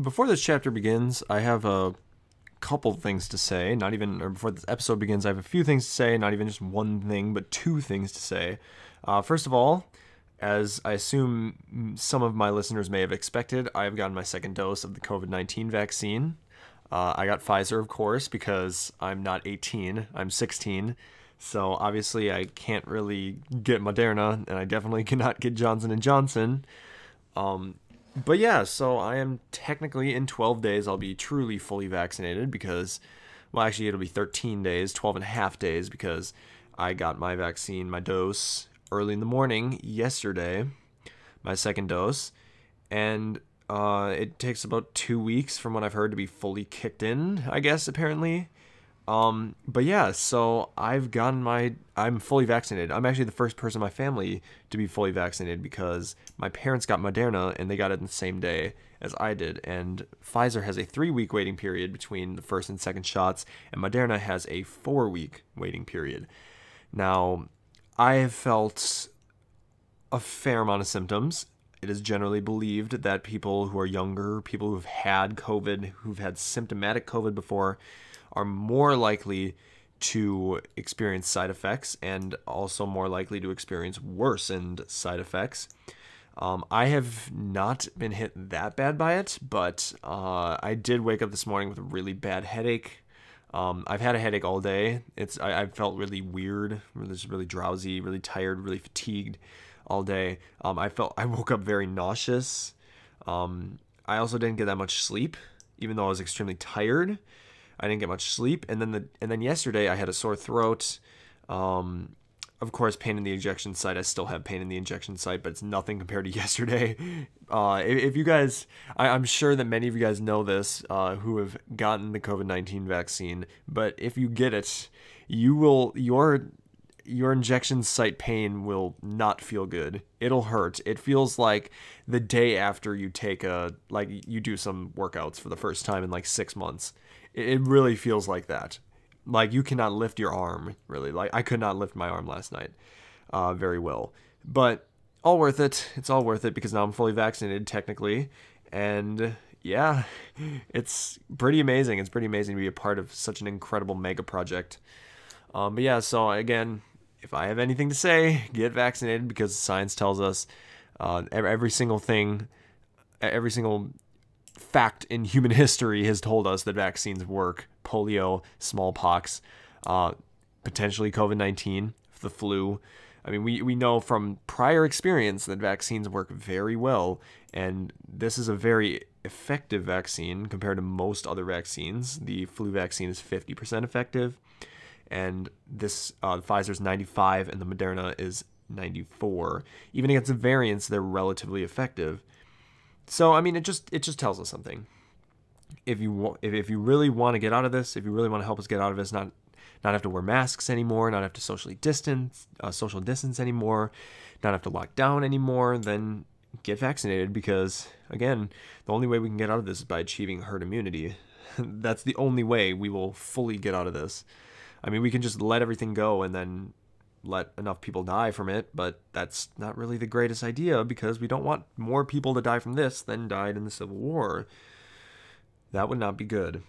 before this chapter begins, I have a couple things to say. Not even, or before this episode begins, I have a few things to say. Not even just one thing, but two things to say. Uh, first of all, as I assume some of my listeners may have expected, I have gotten my second dose of the COVID 19 vaccine. Uh, I got Pfizer, of course, because I'm not 18, I'm 16. So obviously, I can't really get Moderna, and I definitely cannot get Johnson and Johnson. Um, but yeah, so I am technically in 12 days, I'll be truly fully vaccinated because, well, actually, it'll be 13 days, 12 and a half days because I got my vaccine, my dose, early in the morning yesterday, my second dose. And uh, it takes about two weeks from what I've heard to be fully kicked in, I guess, apparently. Um, but yeah, so I've gotten my, I'm fully vaccinated. I'm actually the first person in my family to be fully vaccinated because my parents got Moderna and they got it the same day as I did. And Pfizer has a three week waiting period between the first and second shots, and Moderna has a four week waiting period. Now, I have felt a fair amount of symptoms. It is generally believed that people who are younger, people who've had COVID, who've had symptomatic COVID before, are more likely to experience side effects and also more likely to experience worsened side effects. Um, I have not been hit that bad by it, but uh, I did wake up this morning with a really bad headache. Um, I've had a headache all day. It's I, I felt really weird, really, really drowsy, really tired, really fatigued all day. Um, I felt I woke up very nauseous. Um, I also didn't get that much sleep, even though I was extremely tired. I didn't get much sleep, and then the and then yesterday I had a sore throat. Um, of course, pain in the injection site. I still have pain in the injection site, but it's nothing compared to yesterday. Uh, if, if, you guys, I, am sure that many of you guys know this uh, who have gotten the COVID 19 vaccine, but if you get it, you will, your your injection site pain will not feel good. It'll hurt. It feels like the day after you take a like you do some workouts for the first time in like 6 months. It really feels like that. Like you cannot lift your arm, really. Like I could not lift my arm last night uh, very well. But all worth it. It's all worth it because now I'm fully vaccinated, technically. And yeah, it's pretty amazing. It's pretty amazing to be a part of such an incredible mega project. Um, but yeah, so again, if I have anything to say, get vaccinated because science tells us uh, every, single thing, every single fact in human history has told us that vaccines work polio, smallpox, uh, potentially COVID 19, the flu. I mean, we, we know from prior experience that vaccines work very well, and this is a very effective vaccine compared to most other vaccines. The flu vaccine is 50% effective, and this uh, Pfizer's 95, and the Moderna is 94. Even against the variants, they're relatively effective. So I mean, it just it just tells us something. If you if, if you really want to get out of this, if you really want to help us get out of this, not not have to wear masks anymore, not have to socially distance, uh, social distance anymore, not have to lock down anymore, then get vaccinated because again, the only way we can get out of this is by achieving herd immunity. That's the only way we will fully get out of this. I mean, we can just let everything go and then let enough people die from it, but that's not really the greatest idea because we don't want more people to die from this than died in the Civil War. That would not be good.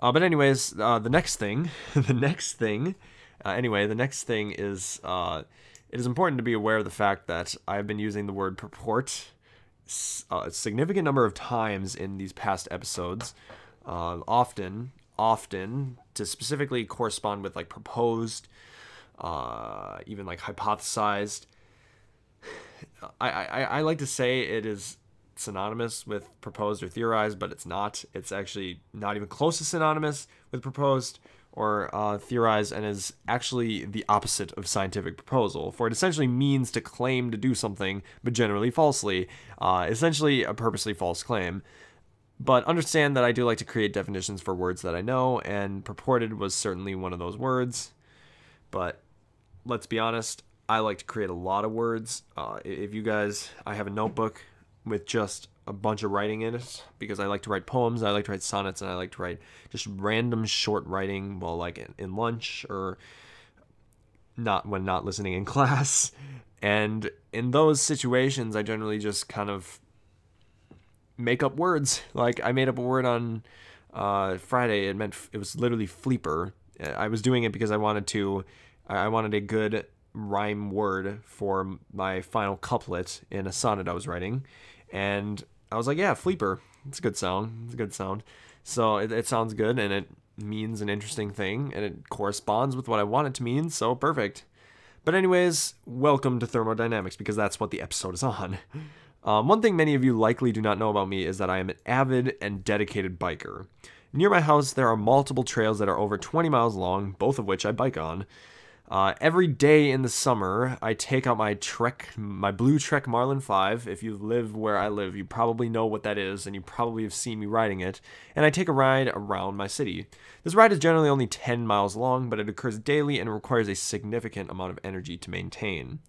Uh, but anyways, uh, the next thing, the next thing, uh, anyway, the next thing is uh, it is important to be aware of the fact that I've been using the word purport uh, a significant number of times in these past episodes, uh, often, often to specifically correspond with like proposed, uh, even like hypothesized. I, I, I like to say it is synonymous with proposed or theorized, but it's not. It's actually not even close to synonymous with proposed or uh, theorized and is actually the opposite of scientific proposal, for it essentially means to claim to do something, but generally falsely, uh, essentially a purposely false claim. But understand that I do like to create definitions for words that I know, and purported was certainly one of those words. But let's be honest, I like to create a lot of words. Uh, if you guys, I have a notebook with just a bunch of writing in it because I like to write poems, I like to write sonnets, and I like to write just random short writing while like in, in lunch or not when not listening in class. And in those situations, I generally just kind of make up words. Like I made up a word on uh, Friday. It meant it was literally fleeper. I was doing it because I wanted to. I wanted a good rhyme word for my final couplet in a sonnet I was writing, and I was like, yeah, fleeper. It's a good sound. It's a good sound. So it, it sounds good and it means an interesting thing and it corresponds with what I want it to mean. So perfect. But anyways, welcome to thermodynamics because that's what the episode is on. Um, one thing many of you likely do not know about me is that I am an avid and dedicated biker. Near my house, there are multiple trails that are over 20 miles long, both of which I bike on. Uh, every day in the summer, I take out my Trek, my blue Trek Marlin 5. If you live where I live, you probably know what that is, and you probably have seen me riding it. And I take a ride around my city. This ride is generally only 10 miles long, but it occurs daily and requires a significant amount of energy to maintain.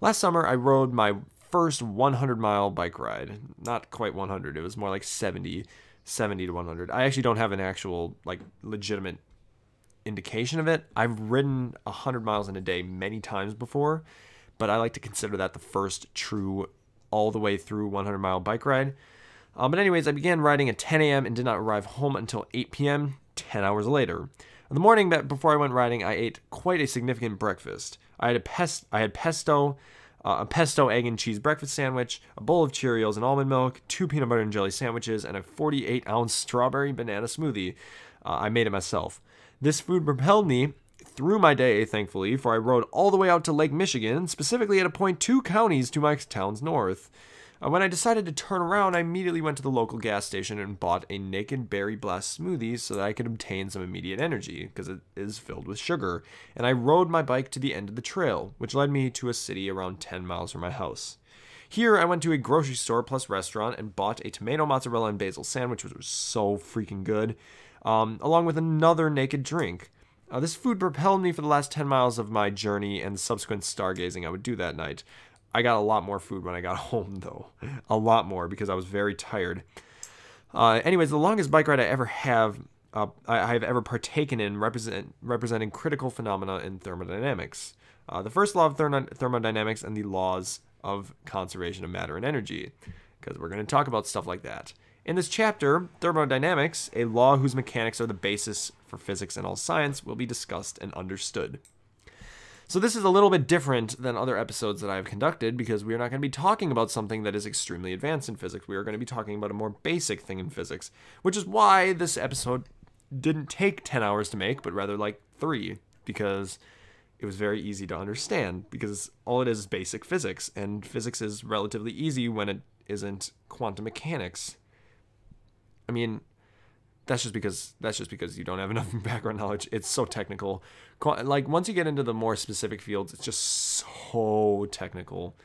Last summer, I rode my first 100 mile bike ride. Not quite 100, it was more like 70, 70 to 100. I actually don't have an actual, like, legitimate indication of it. I've ridden 100 miles in a day many times before, but I like to consider that the first true all the way through 100 mile bike ride. Um, but, anyways, I began riding at 10 a.m. and did not arrive home until 8 p.m., 10 hours later. In the morning before I went riding, I ate quite a significant breakfast. I had a pest, I had pesto, uh, a pesto egg and cheese breakfast sandwich, a bowl of Cheerios and almond milk, two peanut butter and jelly sandwiches, and a 48 ounce strawberry banana smoothie. Uh, I made it myself. This food propelled me through my day, thankfully, for I rode all the way out to Lake Michigan, specifically at a point two counties to my town's north. Uh, when I decided to turn around, I immediately went to the local gas station and bought a naked berry blast smoothie so that I could obtain some immediate energy, because it is filled with sugar. And I rode my bike to the end of the trail, which led me to a city around 10 miles from my house. Here, I went to a grocery store plus restaurant and bought a tomato, mozzarella, and basil sandwich, which was so freaking good um, along with another naked drink. Uh, this food propelled me for the last 10 miles of my journey and subsequent stargazing I would do that night. I got a lot more food when I got home, though. A lot more because I was very tired. Uh, anyways, the longest bike ride I ever have, uh, I have ever partaken in, represent, representing critical phenomena in thermodynamics. Uh, the first law of thermodynamics and the laws of conservation of matter and energy, because we're going to talk about stuff like that. In this chapter, thermodynamics, a law whose mechanics are the basis for physics and all science, will be discussed and understood. So, this is a little bit different than other episodes that I've conducted because we are not going to be talking about something that is extremely advanced in physics. We are going to be talking about a more basic thing in physics, which is why this episode didn't take 10 hours to make, but rather like three, because it was very easy to understand. Because all it is is basic physics, and physics is relatively easy when it isn't quantum mechanics. I mean, that's just because that's just because you don't have enough background knowledge. It's so technical. Like once you get into the more specific fields, it's just so technical.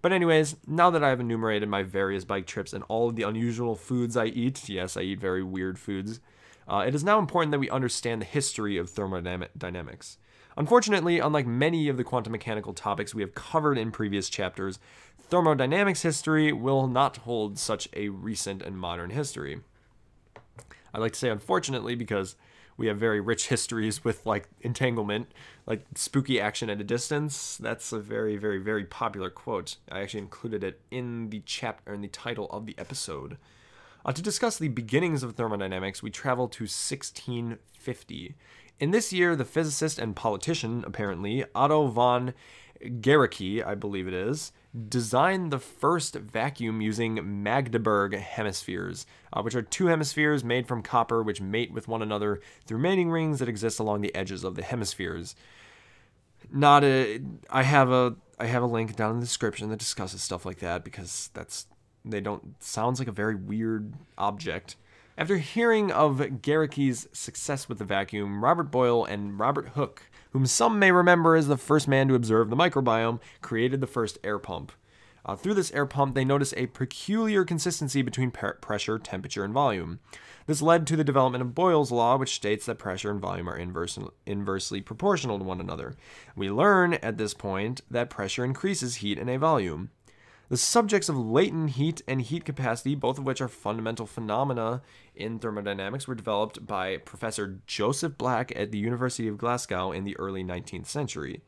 But anyways, now that I've enumerated my various bike trips and all of the unusual foods I eat, yes, I eat very weird foods. Uh, it is now important that we understand the history of thermodynamics. Unfortunately, unlike many of the quantum mechanical topics we have covered in previous chapters, thermodynamics history will not hold such a recent and modern history. I like to say unfortunately because we have very rich histories with like entanglement, like spooky action at a distance. That's a very, very, very popular quote. I actually included it in the chapter in the title of the episode. Uh, to discuss the beginnings of thermodynamics, we travel to 1650. In this year, the physicist and politician, apparently, Otto von Guericke, I believe it is, designed the first vacuum using Magdeburg hemispheres, uh, which are two hemispheres made from copper which mate with one another through mating rings that exist along the edges of the hemispheres. Not a. I have a. I have a link down in the description that discusses stuff like that because that's they don't sounds like a very weird object. After hearing of Guericke's success with the vacuum, Robert Boyle and Robert Hooke whom some may remember as the first man to observe the microbiome, created the first air pump. Uh, through this air pump, they noticed a peculiar consistency between pressure, temperature, and volume. This led to the development of Boyle's law, which states that pressure and volume are inverse, inversely proportional to one another. We learn at this point that pressure increases heat in a volume. The subjects of latent heat and heat capacity, both of which are fundamental phenomena in thermodynamics, were developed by Professor Joseph Black at the University of Glasgow in the early 19th century.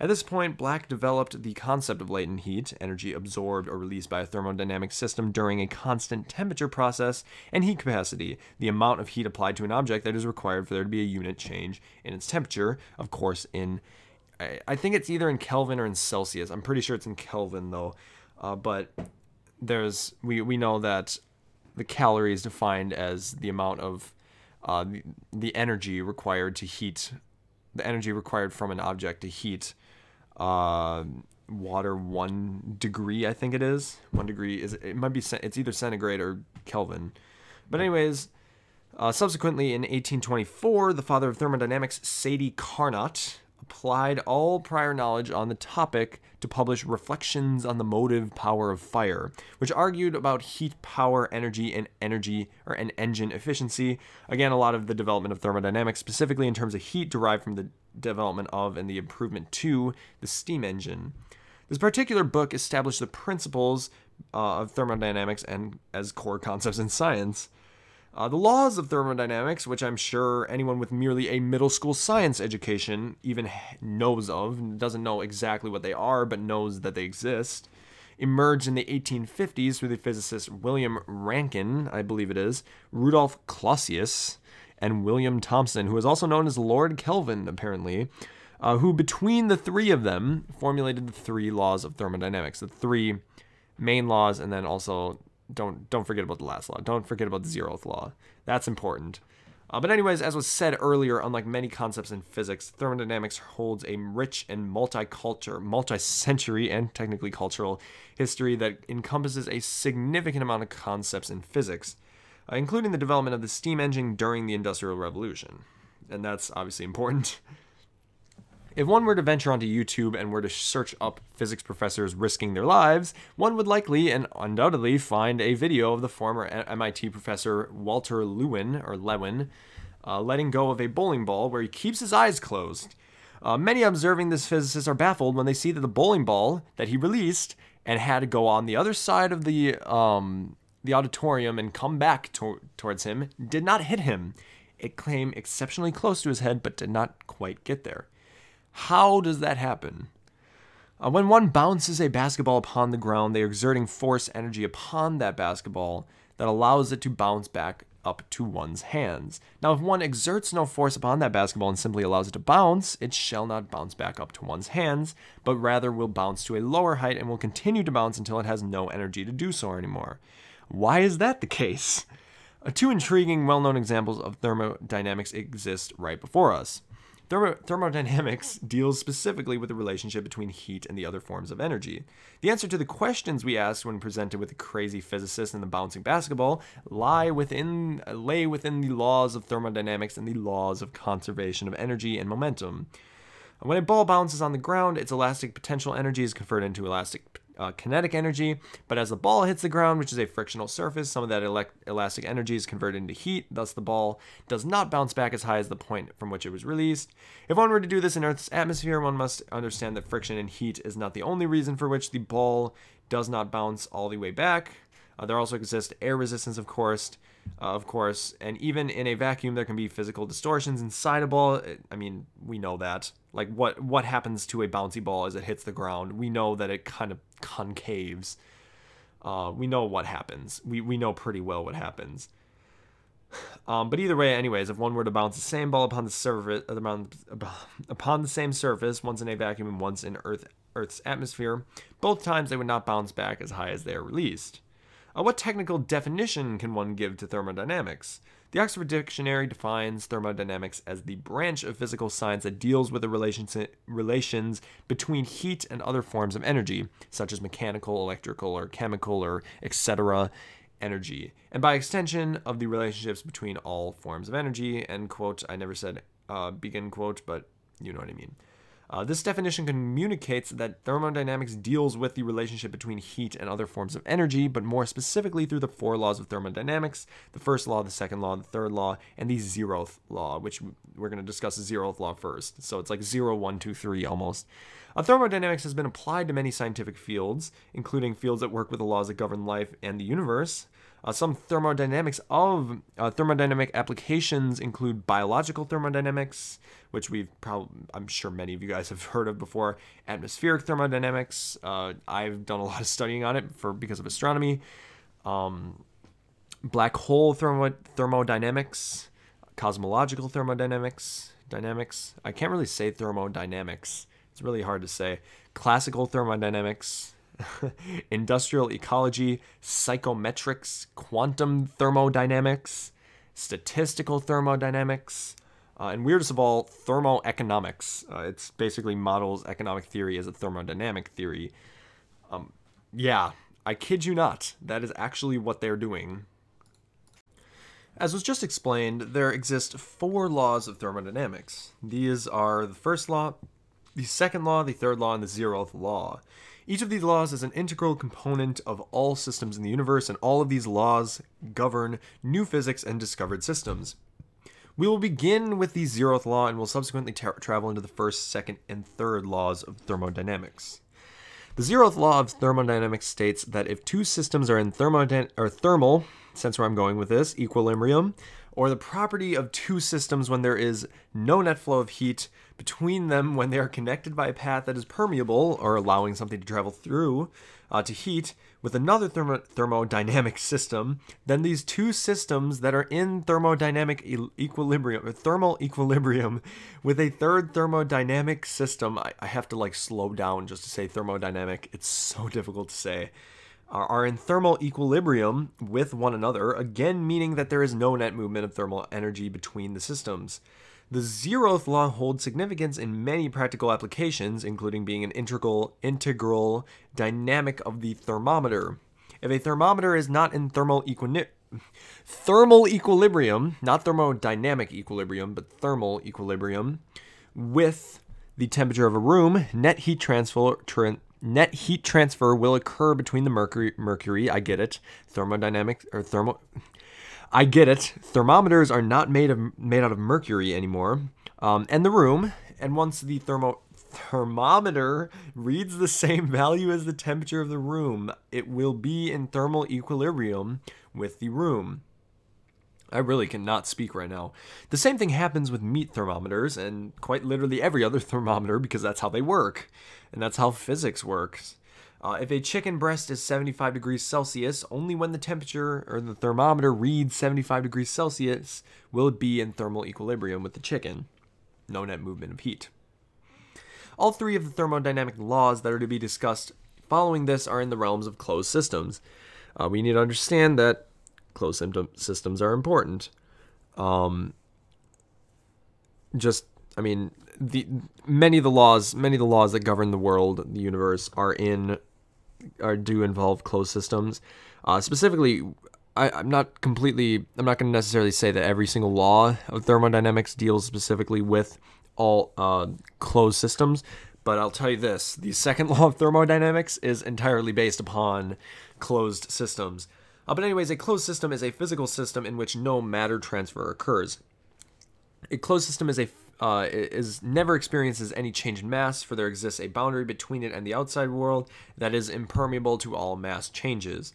At this point, Black developed the concept of latent heat, energy absorbed or released by a thermodynamic system during a constant temperature process, and heat capacity, the amount of heat applied to an object that is required for there to be a unit change in its temperature, of course, in I think it's either in Kelvin or in Celsius. I'm pretty sure it's in Kelvin though. Uh, but there's we we know that the calorie is defined as the amount of uh, the, energy required to heat the energy required from an object to heat uh, water one degree i think it is. One degree is it might be it's either centigrade or kelvin. But anyways uh, subsequently in 1824 the father of thermodynamics Sadi Carnot applied all prior knowledge on the topic to publish Reflections on the Motive Power of Fire, which argued about heat power, energy, and energy or an engine efficiency. Again, a lot of the development of thermodynamics, specifically in terms of heat, derived from the development of and the improvement to the steam engine. This particular book established the principles uh, of thermodynamics and as core concepts in science. Uh, the laws of thermodynamics, which I'm sure anyone with merely a middle school science education even knows of, doesn't know exactly what they are, but knows that they exist, emerged in the 1850s through the physicists William Rankine, I believe it is, Rudolf Clausius, and William Thomson, who is also known as Lord Kelvin, apparently, uh, who between the three of them formulated the three laws of thermodynamics, the three main laws, and then also don't don't forget about the last law. Don't forget about the zeroth law. That's important. Uh, but anyways, as was said earlier, unlike many concepts in physics, thermodynamics holds a rich and multicultural, multi-century, and technically cultural history that encompasses a significant amount of concepts in physics, uh, including the development of the steam engine during the Industrial Revolution. And that's obviously important. If one were to venture onto YouTube and were to search up physics professors risking their lives, one would likely and undoubtedly find a video of the former MIT professor Walter Lewin or Lewin uh, letting go of a bowling ball where he keeps his eyes closed. Uh, many observing this physicist are baffled when they see that the bowling ball that he released and had to go on the other side of the um, the auditorium and come back to- towards him did not hit him. It came exceptionally close to his head, but did not quite get there. How does that happen? Uh, when one bounces a basketball upon the ground, they are exerting force energy upon that basketball that allows it to bounce back up to one's hands. Now, if one exerts no force upon that basketball and simply allows it to bounce, it shall not bounce back up to one's hands, but rather will bounce to a lower height and will continue to bounce until it has no energy to do so anymore. Why is that the case? Uh, two intriguing, well known examples of thermodynamics exist right before us. Thermo- thermodynamics deals specifically with the relationship between heat and the other forms of energy. The answer to the questions we asked when presented with the crazy physicist and the bouncing basketball lie within lay within the laws of thermodynamics and the laws of conservation of energy and momentum. When a ball bounces on the ground, its elastic potential energy is converted into elastic uh, kinetic energy, but as the ball hits the ground, which is a frictional surface, some of that elect- elastic energy is converted into heat, thus the ball does not bounce back as high as the point from which it was released. If one were to do this in Earth's atmosphere, one must understand that friction and heat is not the only reason for which the ball does not bounce all the way back. Uh, there also exists air resistance, of course, uh, of course, and even in a vacuum, there can be physical distortions inside a ball. I mean, we know that. Like, what what happens to a bouncy ball as it hits the ground? We know that it kind of concaves. Uh, we know what happens. We we know pretty well what happens. Um, but either way, anyways, if one were to bounce the same ball upon the surface, upon the same surface, once in a vacuum and once in Earth Earth's atmosphere, both times they would not bounce back as high as they are released. Uh, what technical definition can one give to thermodynamics? The Oxford Dictionary defines thermodynamics as the branch of physical science that deals with the relations between heat and other forms of energy, such as mechanical, electrical, or chemical, or etc. energy, and by extension of the relationships between all forms of energy. End quote. I never said uh, begin quote, but you know what I mean. Uh, this definition communicates that thermodynamics deals with the relationship between heat and other forms of energy, but more specifically through the four laws of thermodynamics the first law, the second law, the third law, and the zeroth law, which we're going to discuss the zeroth law first. So it's like zero, one, two, three almost. Uh, thermodynamics has been applied to many scientific fields, including fields that work with the laws that govern life and the universe. Uh, some thermodynamics of uh, thermodynamic applications include biological thermodynamics, which we've probably, I'm sure many of you guys have heard of before. Atmospheric thermodynamics. Uh, I've done a lot of studying on it for because of astronomy. Um, black hole thermo- thermodynamics, cosmological thermodynamics, dynamics. I can't really say thermodynamics. It's really hard to say. Classical thermodynamics, industrial ecology, psychrometrics, quantum thermodynamics, statistical thermodynamics, uh, and weirdest of all, thermoeconomics. Uh, it's basically models economic theory as a thermodynamic theory. Um, yeah, I kid you not, that is actually what they're doing. As was just explained, there exist four laws of thermodynamics. These are the first law, the second law, the third law, and the zeroth law. Each of these laws is an integral component of all systems in the universe, and all of these laws govern new physics and discovered systems. We will begin with the zeroth law and will subsequently tra- travel into the first, second, and third laws of thermodynamics. The zeroth law of thermodynamics states that if two systems are in or thermal sense where I'm going with this, equilibrium, or the property of two systems when there is no net flow of heat between them when they are connected by a path that is permeable or allowing something to travel through uh, to heat with another thermo- thermodynamic system, then these two systems that are in thermodynamic e- equilibrium or thermal equilibrium with a third thermodynamic system, I, I have to like slow down just to say thermodynamic. It's so difficult to say are in thermal equilibrium with one another, again meaning that there is no net movement of thermal energy between the systems. The zeroth law holds significance in many practical applications, including being an integral integral dynamic of the thermometer. If a thermometer is not in thermal equilibrium, thermal equilibrium, not thermodynamic equilibrium, but thermal equilibrium, with the temperature of a room, net heat transfer, net heat transfer will occur between the mercury mercury i get it thermodynamic or thermal i get it thermometers are not made of made out of mercury anymore um, and the room and once the thermo thermometer reads the same value as the temperature of the room it will be in thermal equilibrium with the room I really cannot speak right now. The same thing happens with meat thermometers and quite literally every other thermometer because that's how they work and that's how physics works. Uh, if a chicken breast is 75 degrees Celsius, only when the temperature or the thermometer reads 75 degrees Celsius will it be in thermal equilibrium with the chicken. No net movement of heat. All three of the thermodynamic laws that are to be discussed following this are in the realms of closed systems. Uh, we need to understand that closed systems are important. Um, just, I mean, the many of the laws, many of the laws that govern the world, the universe, are in, are do involve closed systems. Uh, specifically, I, I'm not completely, I'm not going to necessarily say that every single law of thermodynamics deals specifically with all uh, closed systems, but I'll tell you this: the second law of thermodynamics is entirely based upon closed systems. Uh, but anyways, a closed system is a physical system in which no matter transfer occurs. A closed system is a uh, is never experiences any change in mass, for there exists a boundary between it and the outside world that is impermeable to all mass changes.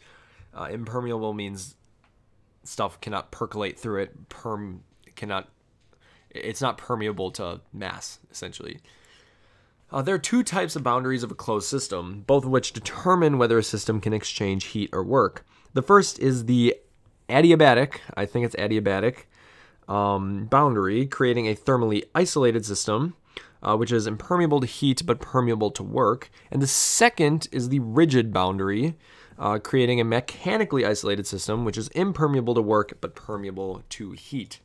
Uh, impermeable means stuff cannot percolate through it. Perm cannot. It's not permeable to mass, essentially. Uh, there are two types of boundaries of a closed system, both of which determine whether a system can exchange heat or work. The first is the adiabatic, I think it's adiabatic, um, boundary, creating a thermally isolated system, uh, which is impermeable to heat but permeable to work. And the second is the rigid boundary, uh, creating a mechanically isolated system, which is impermeable to work but permeable to heat.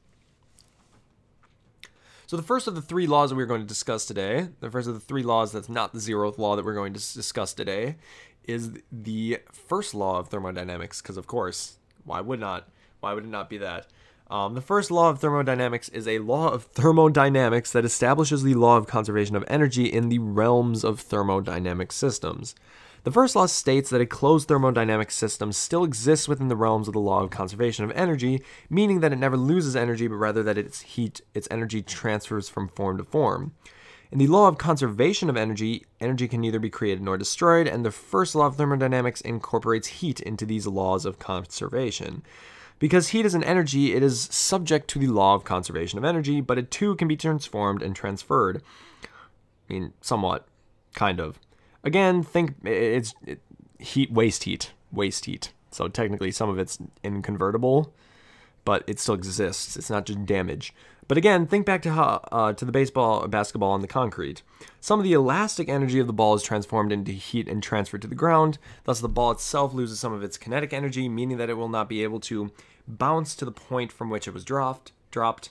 So, the first of the three laws that we're going to discuss today, the first of the three laws that's not the zeroth law that we're going to discuss today, is the first law of thermodynamics, because of course, why would not? Why would it not be that? Um, the first law of thermodynamics is a law of thermodynamics that establishes the law of conservation of energy in the realms of thermodynamic systems. The first law states that a closed thermodynamic system still exists within the realms of the law of conservation of energy, meaning that it never loses energy, but rather that its heat, its energy transfers from form to form. In the law of conservation of energy, energy can neither be created nor destroyed, and the first law of thermodynamics incorporates heat into these laws of conservation. Because heat is an energy, it is subject to the law of conservation of energy, but it too can be transformed and transferred. I mean, somewhat, kind of. Again, think it's it, heat, waste heat, waste heat. So technically, some of it's inconvertible, but it still exists. It's not just damage. But again, think back to how uh, to the baseball or basketball on the concrete. Some of the elastic energy of the ball is transformed into heat and transferred to the ground. Thus, the ball itself loses some of its kinetic energy, meaning that it will not be able to bounce to the point from which it was dropped. Dropped.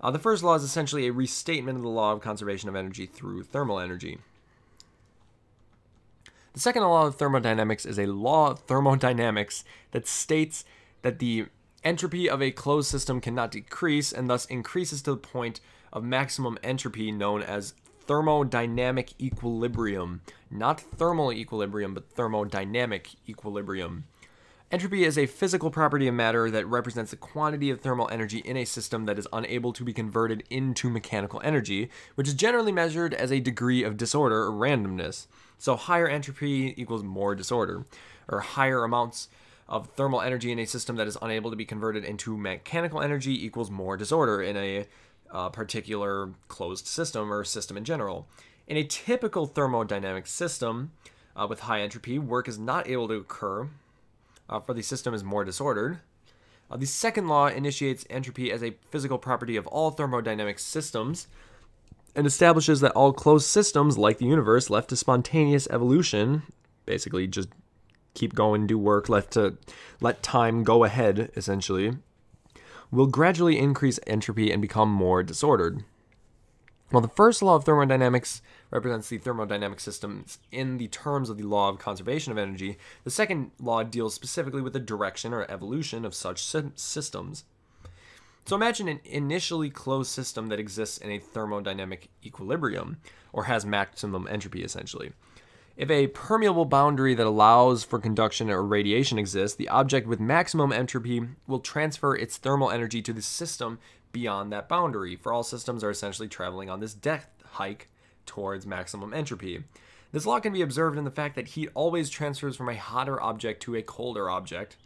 Uh, the first law is essentially a restatement of the law of conservation of energy through thermal energy. The second law of thermodynamics is a law of thermodynamics that states that the entropy of a closed system cannot decrease and thus increases to the point of maximum entropy known as thermodynamic equilibrium. Not thermal equilibrium, but thermodynamic equilibrium. Entropy is a physical property of matter that represents the quantity of thermal energy in a system that is unable to be converted into mechanical energy, which is generally measured as a degree of disorder or randomness. So higher entropy equals more disorder, or higher amounts of thermal energy in a system that is unable to be converted into mechanical energy equals more disorder in a uh, particular closed system or system in general. In a typical thermodynamic system uh, with high entropy, work is not able to occur, uh, for the system is more disordered. Uh, the second law initiates entropy as a physical property of all thermodynamic systems and establishes that all closed systems, like the universe, left to spontaneous evolution, basically just keep going, do work, let to let time go ahead, essentially, will gradually increase entropy and become more disordered. Well, the first law of thermodynamics represents the thermodynamic systems in the terms of the law of conservation of energy. The second law deals specifically with the direction or evolution of such systems. So imagine an initially closed system that exists in a thermodynamic equilibrium, or has maximum entropy essentially. If a permeable boundary that allows for conduction or radiation exists, the object with maximum entropy will transfer its thermal energy to the system beyond that boundary, for all systems are essentially traveling on this death hike towards maximum entropy. This law can be observed in the fact that heat always transfers from a hotter object to a colder object.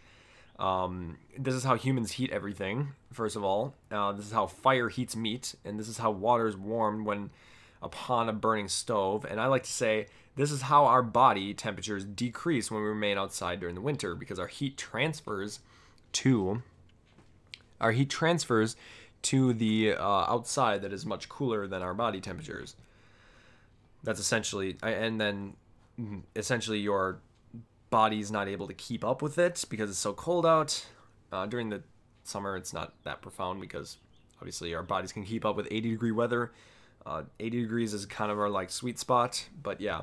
Um, this is how humans heat everything, first of all. Uh, this is how fire heats meat, and this is how water is warmed when upon a burning stove. And I like to say this is how our body temperatures decrease when we remain outside during the winter because our heat transfers to our heat transfers to the uh, outside that is much cooler than our body temperatures. That's essentially, and then mm, essentially your body's not able to keep up with it because it's so cold out. Uh, during the summer, it's not that profound because obviously our bodies can keep up with 80 degree weather. Uh, 80 degrees is kind of our like sweet spot, but yeah.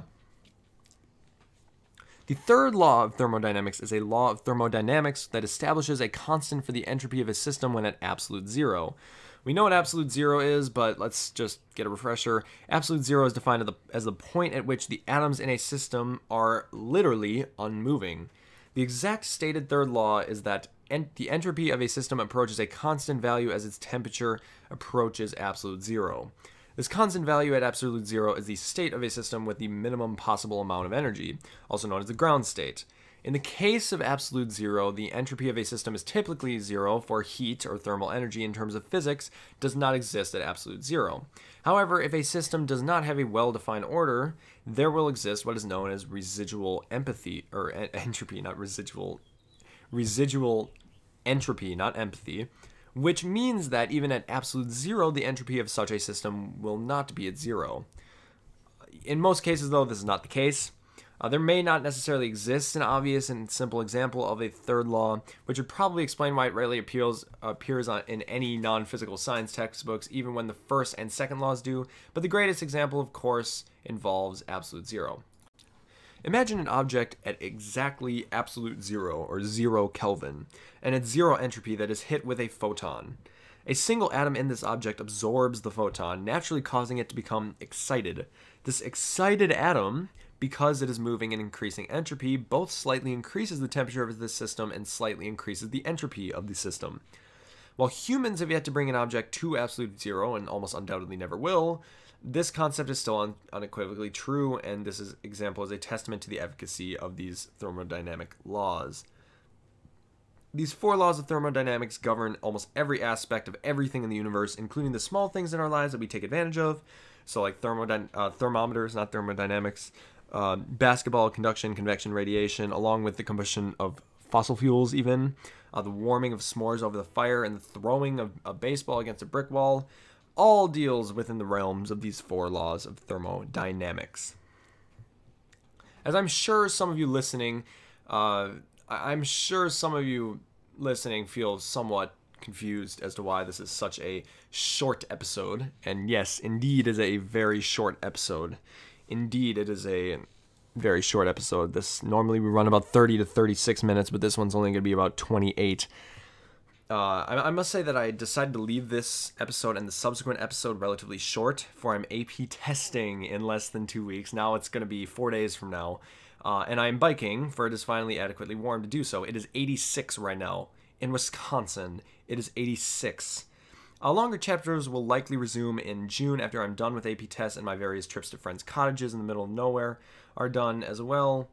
The third law of thermodynamics is a law of thermodynamics that establishes a constant for the entropy of a system when at absolute zero. We know what absolute zero is, but let's just get a refresher. Absolute zero is defined as the, point at which the atoms in a system are literally unmoving. The exact stated third law is that en- the entropy of a system approaches a constant value as its temperature approaches absolute zero. This constant value at absolute zero is the state of a system with the minimum possible amount of energy, also known as the ground state. In the case of absolute zero, the entropy of a system is typically zero, for heat or thermal energy in terms of physics does not exist at absolute zero. However, if a system does not have a well defined order, there will exist what is known as residual empathy, or entropy, not residual, residual entropy, not empathy, which means that even at absolute zero, the entropy of such a system will not be at zero. In most cases, though, this is not the case. Uh, there may not necessarily exist an obvious and simple example of a third law, which would probably explain why it rarely appears, appears on, in any non physical science textbooks, even when the first and second laws do. But the greatest example, of course, involves absolute zero. Imagine an object at exactly absolute zero or zero Kelvin, and at zero entropy that is hit with a photon. A single atom in this object absorbs the photon, naturally causing it to become excited. This excited atom, because it is moving and increasing entropy, both slightly increases the temperature of the system and slightly increases the entropy of the system. While humans have yet to bring an object to absolute zero and almost undoubtedly never will, This concept is still un- unequivocally true, and this is, example is a testament to the efficacy of these thermodynamic laws. These four laws of thermodynamics govern almost every aspect of everything in the universe, including the small things in our lives that we take advantage of. So, like thermodyn- uh, thermometers, not thermodynamics, uh, basketball, conduction, convection, radiation, along with the combustion of fossil fuels, even uh, the warming of s'mores over the fire, and the throwing of a baseball against a brick wall, all deals within the realms of these four laws of thermodynamics. As I'm sure some of you listening, uh, I'm sure some of you listening feel somewhat confused as to why this is such a short episode. And yes, indeed, is a very short episode. Indeed, it is a very short episode. This normally we run about 30 to 36 minutes, but this one's only going to be about 28. Uh, I, I, must say that I decided to leave this episode and the subsequent episode relatively short, for I'm AP testing in less than two weeks. Now it's going to be four days from now. Uh, and I'm biking, for it is finally adequately warm to do so. It is 86 right now. In Wisconsin, it is 86. Uh, longer chapters will likely resume in June after I'm done with AP tests and my various trips to friends' cottages in the middle of nowhere are done as well.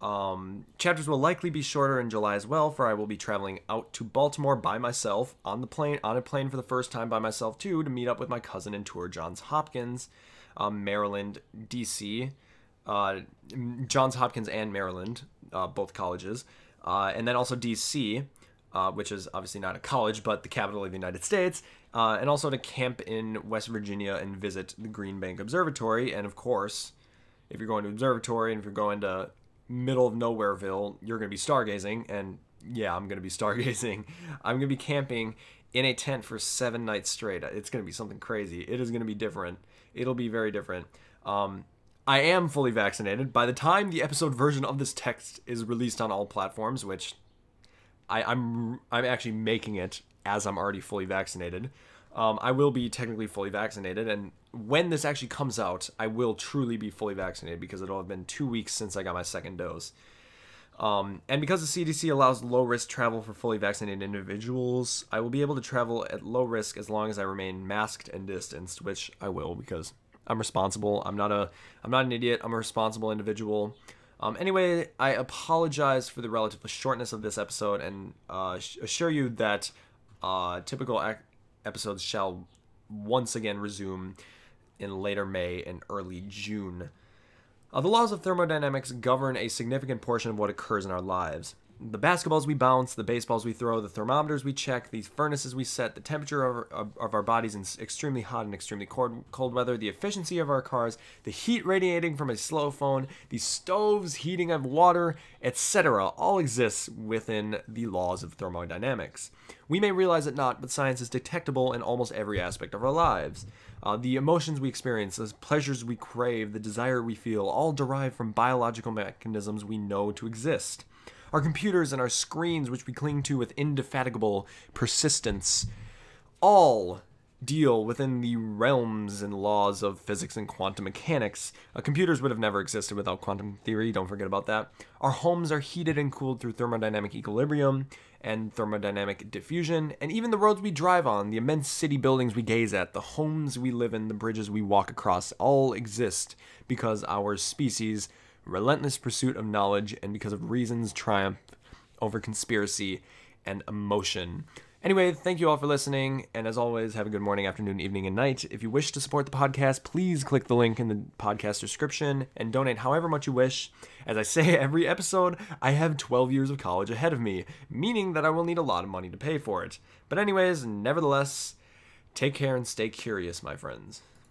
Um, chapters will likely be shorter in July as well, for I will be traveling out to Baltimore by myself on the plane on a plane for the first time by myself too to meet up with my cousin and tour Johns Hopkins, um, Maryland, D.C., uh, Johns Hopkins and Maryland, uh, both colleges, uh, and then also D.C., uh, which is obviously not a college but the capital of the United States, uh, and also to camp in West Virginia and visit the Green Bank Observatory, and of course. If you're going to observatory and if you're going to middle of nowhereville, you're going to be stargazing. And yeah, I'm going to be stargazing. I'm going to be camping in a tent for seven nights straight. It's going to be something crazy. It is going to be different. It'll be very different. Um, I am fully vaccinated. By the time the episode version of this text is released on all platforms, which I, I'm I'm actually making it as I'm already fully vaccinated. Um, I will be technically fully vaccinated, and when this actually comes out, I will truly be fully vaccinated because it'll have been two weeks since I got my second dose. Um, and because the CDC allows low risk travel for fully vaccinated individuals, I will be able to travel at low risk as long as I remain masked and distanced, which I will because I'm responsible. I'm not a I'm not an idiot. I'm a responsible individual. Um, anyway, I apologize for the relative shortness of this episode and uh, assure you that uh, typical ac- episodes shall once again resume in later May and early June. Uh, the laws of thermodynamics govern a significant portion of what occurs in our lives. The basketballs we bounce, the baseballs we throw, the thermometers we check, these furnaces we set, the temperature of, of, of our bodies in extremely hot and extremely cold, cold weather, the efficiency of our cars, the heat radiating from a slow phone, the stoves heating of water, etc., all exists within the laws of thermodynamics. We may realize it not, but science is detectable in almost every aspect of our lives. Uh, the emotions we experience, the pleasures we crave, the desire we feel, all derive from biological mechanisms we know to exist. Our computers and our screens, which we cling to with indefatigable persistence, all deal within the realms and laws of physics and quantum mechanics. Uh, computers would have never existed without quantum theory, don't forget about that. Our homes are heated and cooled through thermodynamic equilibrium and thermodynamic diffusion, and even the roads we drive on, the immense city buildings we gaze at, the homes we live in, the bridges we walk across, all exist because our species' relentless pursuit of knowledge and because of reason's triumph over conspiracy and emotion. Anyway, thank you all for listening, and as always, have a good morning, afternoon, evening, and night. If you wish to support the podcast, please click the link in the podcast description and donate however much you wish. As I say every episode, I have 12 years of college ahead of me, meaning that I will need a lot of money to pay for it. But, anyways, nevertheless, take care and stay curious, my friends.